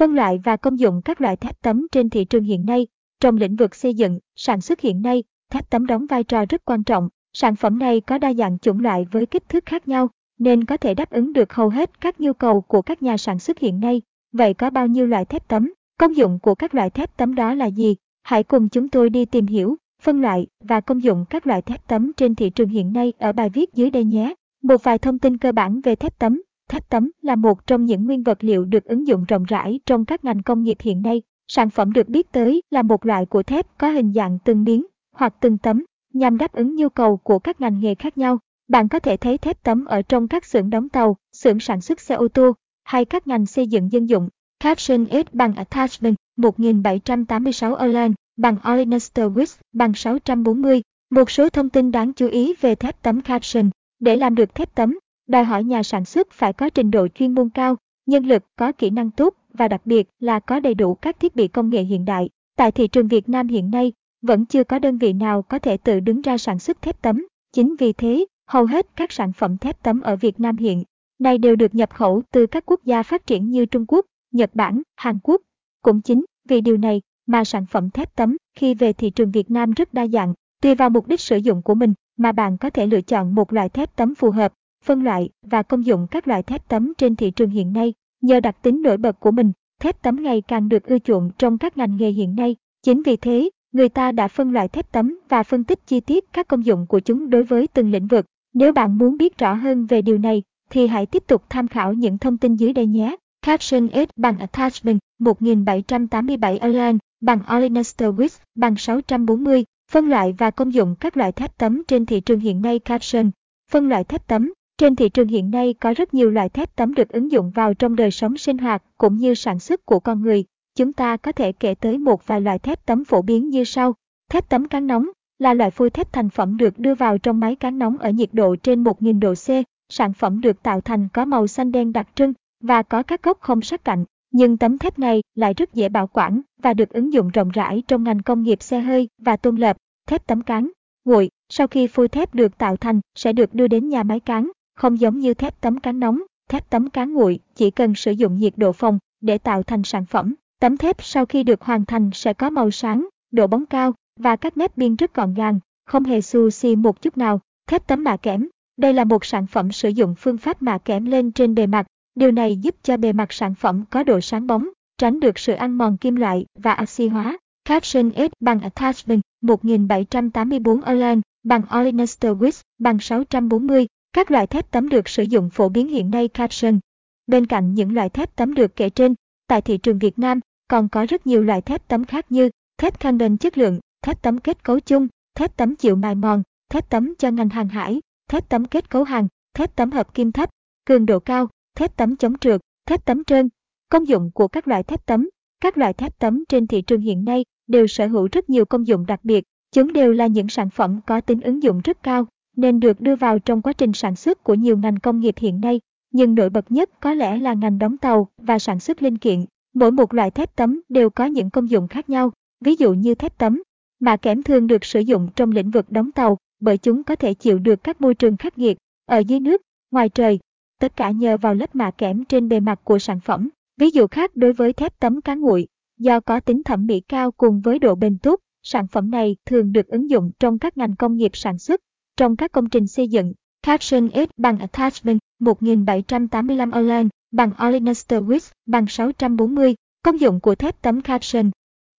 Phân loại và công dụng các loại thép tấm trên thị trường hiện nay. Trong lĩnh vực xây dựng, sản xuất hiện nay, thép tấm đóng vai trò rất quan trọng. Sản phẩm này có đa dạng chủng loại với kích thước khác nhau, nên có thể đáp ứng được hầu hết các nhu cầu của các nhà sản xuất hiện nay. Vậy có bao nhiêu loại thép tấm? Công dụng của các loại thép tấm đó là gì? Hãy cùng chúng tôi đi tìm hiểu, phân loại và công dụng các loại thép tấm trên thị trường hiện nay ở bài viết dưới đây nhé. Một vài thông tin cơ bản về thép tấm. Thép tấm là một trong những nguyên vật liệu được ứng dụng rộng rãi trong các ngành công nghiệp hiện nay. Sản phẩm được biết tới là một loại của thép có hình dạng từng miếng hoặc từng tấm nhằm đáp ứng nhu cầu của các ngành nghề khác nhau. Bạn có thể thấy thép tấm ở trong các xưởng đóng tàu, xưởng sản xuất xe ô tô hay các ngành xây dựng dân dụng. Caption S bằng Attachment 1786 Erlang bằng Olenester Wix bằng 640. Một số thông tin đáng chú ý về thép tấm Caption. Để làm được thép tấm, đòi hỏi nhà sản xuất phải có trình độ chuyên môn cao, nhân lực có kỹ năng tốt và đặc biệt là có đầy đủ các thiết bị công nghệ hiện đại. Tại thị trường Việt Nam hiện nay, vẫn chưa có đơn vị nào có thể tự đứng ra sản xuất thép tấm. Chính vì thế, hầu hết các sản phẩm thép tấm ở Việt Nam hiện nay đều được nhập khẩu từ các quốc gia phát triển như Trung Quốc, Nhật Bản, Hàn Quốc. Cũng chính vì điều này mà sản phẩm thép tấm khi về thị trường Việt Nam rất đa dạng, tùy vào mục đích sử dụng của mình mà bạn có thể lựa chọn một loại thép tấm phù hợp, phân loại và công dụng các loại thép tấm trên thị trường hiện nay. Nhờ đặc tính nổi bật của mình, thép tấm ngày càng được ưa chuộng trong các ngành nghề hiện nay. Chính vì thế, người ta đã phân loại thép tấm và phân tích chi tiết các công dụng của chúng đối với từng lĩnh vực. Nếu bạn muốn biết rõ hơn về điều này, thì hãy tiếp tục tham khảo những thông tin dưới đây nhé. Caption S bằng Attachment 1787 Alan bằng Olenester Width bằng 640. Phân loại và công dụng các loại thép tấm trên thị trường hiện nay Caption. Phân loại thép tấm trên thị trường hiện nay có rất nhiều loại thép tấm được ứng dụng vào trong đời sống sinh hoạt cũng như sản xuất của con người. Chúng ta có thể kể tới một vài loại thép tấm phổ biến như sau. Thép tấm cán nóng là loại phôi thép thành phẩm được đưa vào trong máy cán nóng ở nhiệt độ trên 1000 độ C. Sản phẩm được tạo thành có màu xanh đen đặc trưng và có các gốc không sắc cạnh. Nhưng tấm thép này lại rất dễ bảo quản và được ứng dụng rộng rãi trong ngành công nghiệp xe hơi và tôn lợp, thép tấm cán, nguội. Sau khi phôi thép được tạo thành sẽ được đưa đến nhà máy cán, không giống như thép tấm cán nóng, thép tấm cán nguội chỉ cần sử dụng nhiệt độ phòng để tạo thành sản phẩm. Tấm thép sau khi được hoàn thành sẽ có màu sáng, độ bóng cao và các mép biên rất gọn gàng, không hề xù xì một chút nào. Thép tấm mạ kẽm, đây là một sản phẩm sử dụng phương pháp mạ kẽm lên trên bề mặt Điều này giúp cho bề mặt sản phẩm có độ sáng bóng, tránh được sự ăn mòn kim loại và oxy hóa. Caption S bằng Attachment 1784 Erlang bằng Olenester Wix bằng 640. Các loại thép tấm được sử dụng phổ biến hiện nay Caption. Bên cạnh những loại thép tấm được kể trên, tại thị trường Việt Nam còn có rất nhiều loại thép tấm khác như thép Canon chất lượng, thép tấm kết cấu chung, thép tấm chịu mài mòn, thép tấm cho ngành hàng hải, thép tấm kết cấu hàng, thép tấm hợp kim thấp, cường độ cao, thép tấm chống trượt, thép tấm trơn. Công dụng của các loại thép tấm Các loại thép tấm trên thị trường hiện nay đều sở hữu rất nhiều công dụng đặc biệt. Chúng đều là những sản phẩm có tính ứng dụng rất cao, nên được đưa vào trong quá trình sản xuất của nhiều ngành công nghiệp hiện nay. Nhưng nổi bật nhất có lẽ là ngành đóng tàu và sản xuất linh kiện. Mỗi một loại thép tấm đều có những công dụng khác nhau, ví dụ như thép tấm, mà kẽm thường được sử dụng trong lĩnh vực đóng tàu bởi chúng có thể chịu được các môi trường khắc nghiệt ở dưới nước, ngoài trời tất cả nhờ vào lớp mạ kẽm trên bề mặt của sản phẩm. Ví dụ khác đối với thép tấm cán nguội, do có tính thẩm mỹ cao cùng với độ bền tốt, sản phẩm này thường được ứng dụng trong các ngành công nghiệp sản xuất, trong các công trình xây dựng. Caption S bằng Attachment 1785 Online bằng Olenester Wix bằng 640. Công dụng của thép tấm Caption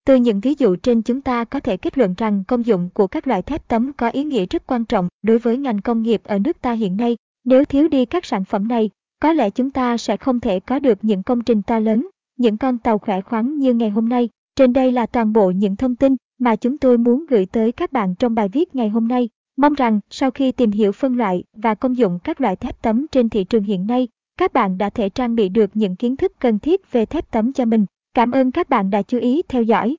Từ những ví dụ trên chúng ta có thể kết luận rằng công dụng của các loại thép tấm có ý nghĩa rất quan trọng đối với ngành công nghiệp ở nước ta hiện nay. Nếu thiếu đi các sản phẩm này, có lẽ chúng ta sẽ không thể có được những công trình to lớn, những con tàu khỏe khoắn như ngày hôm nay. Trên đây là toàn bộ những thông tin mà chúng tôi muốn gửi tới các bạn trong bài viết ngày hôm nay. Mong rằng sau khi tìm hiểu phân loại và công dụng các loại thép tấm trên thị trường hiện nay, các bạn đã thể trang bị được những kiến thức cần thiết về thép tấm cho mình. Cảm ơn các bạn đã chú ý theo dõi.